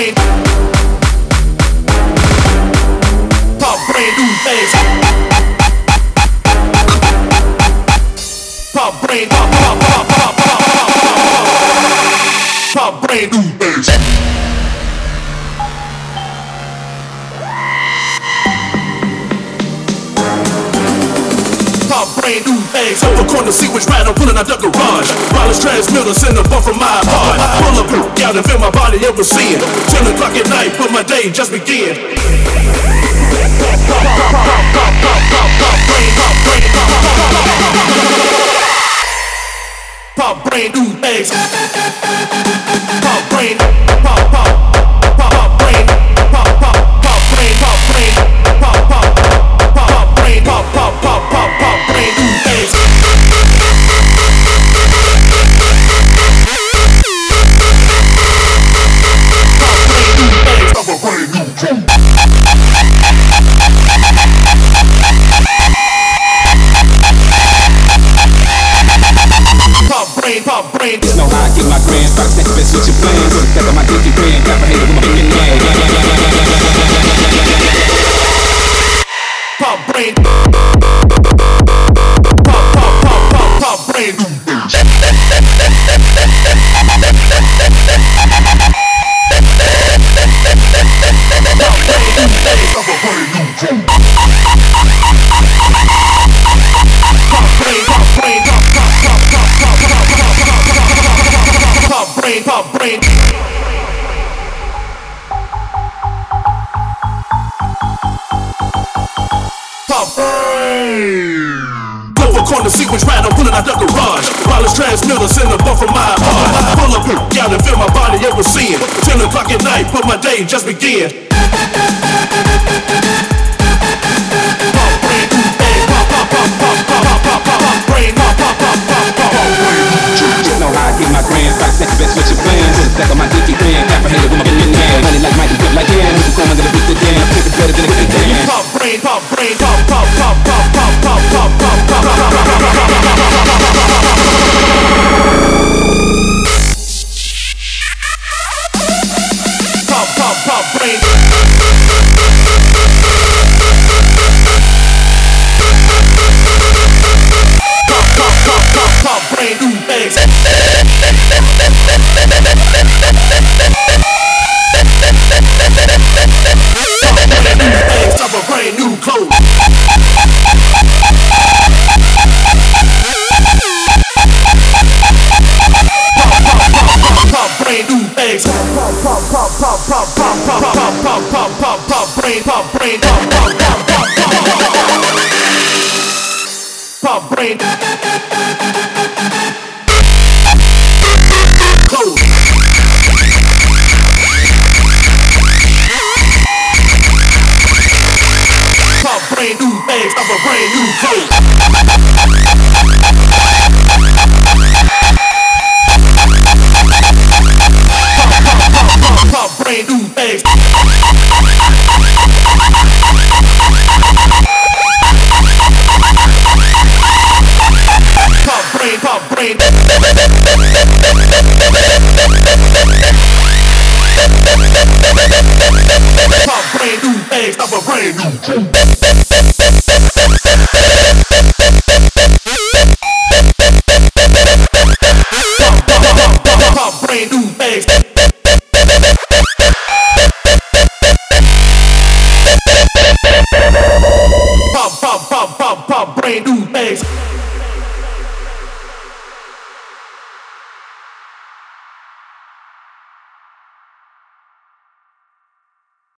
brand pop brand new things. Pop brand pop pop pop pop pop pop pop brand new things. my brand new eggs. Up the corner, see which ride I'm pulling out the garage. Wireless transmitters in the bump from my heart. Pull up, out and feel my body ever with 10 o'clock at night, but my day just begin. Pop brain, new eggs. Pop brain. Bye. Go a corner sequence rider, pulling out the garage. Wireless transmitters in the buffer my heart. Pull up, gotta feel my body ever seeing. 10 o'clock at night, but my day just began. mean pop pop pop pop pop pop pop pop pop pop pop pop pop pop pop pop brain, pump brain, pump, pump, pump, pump, pump, pump, pump, pump brain. Brand new bags of a brand new coat. brand new.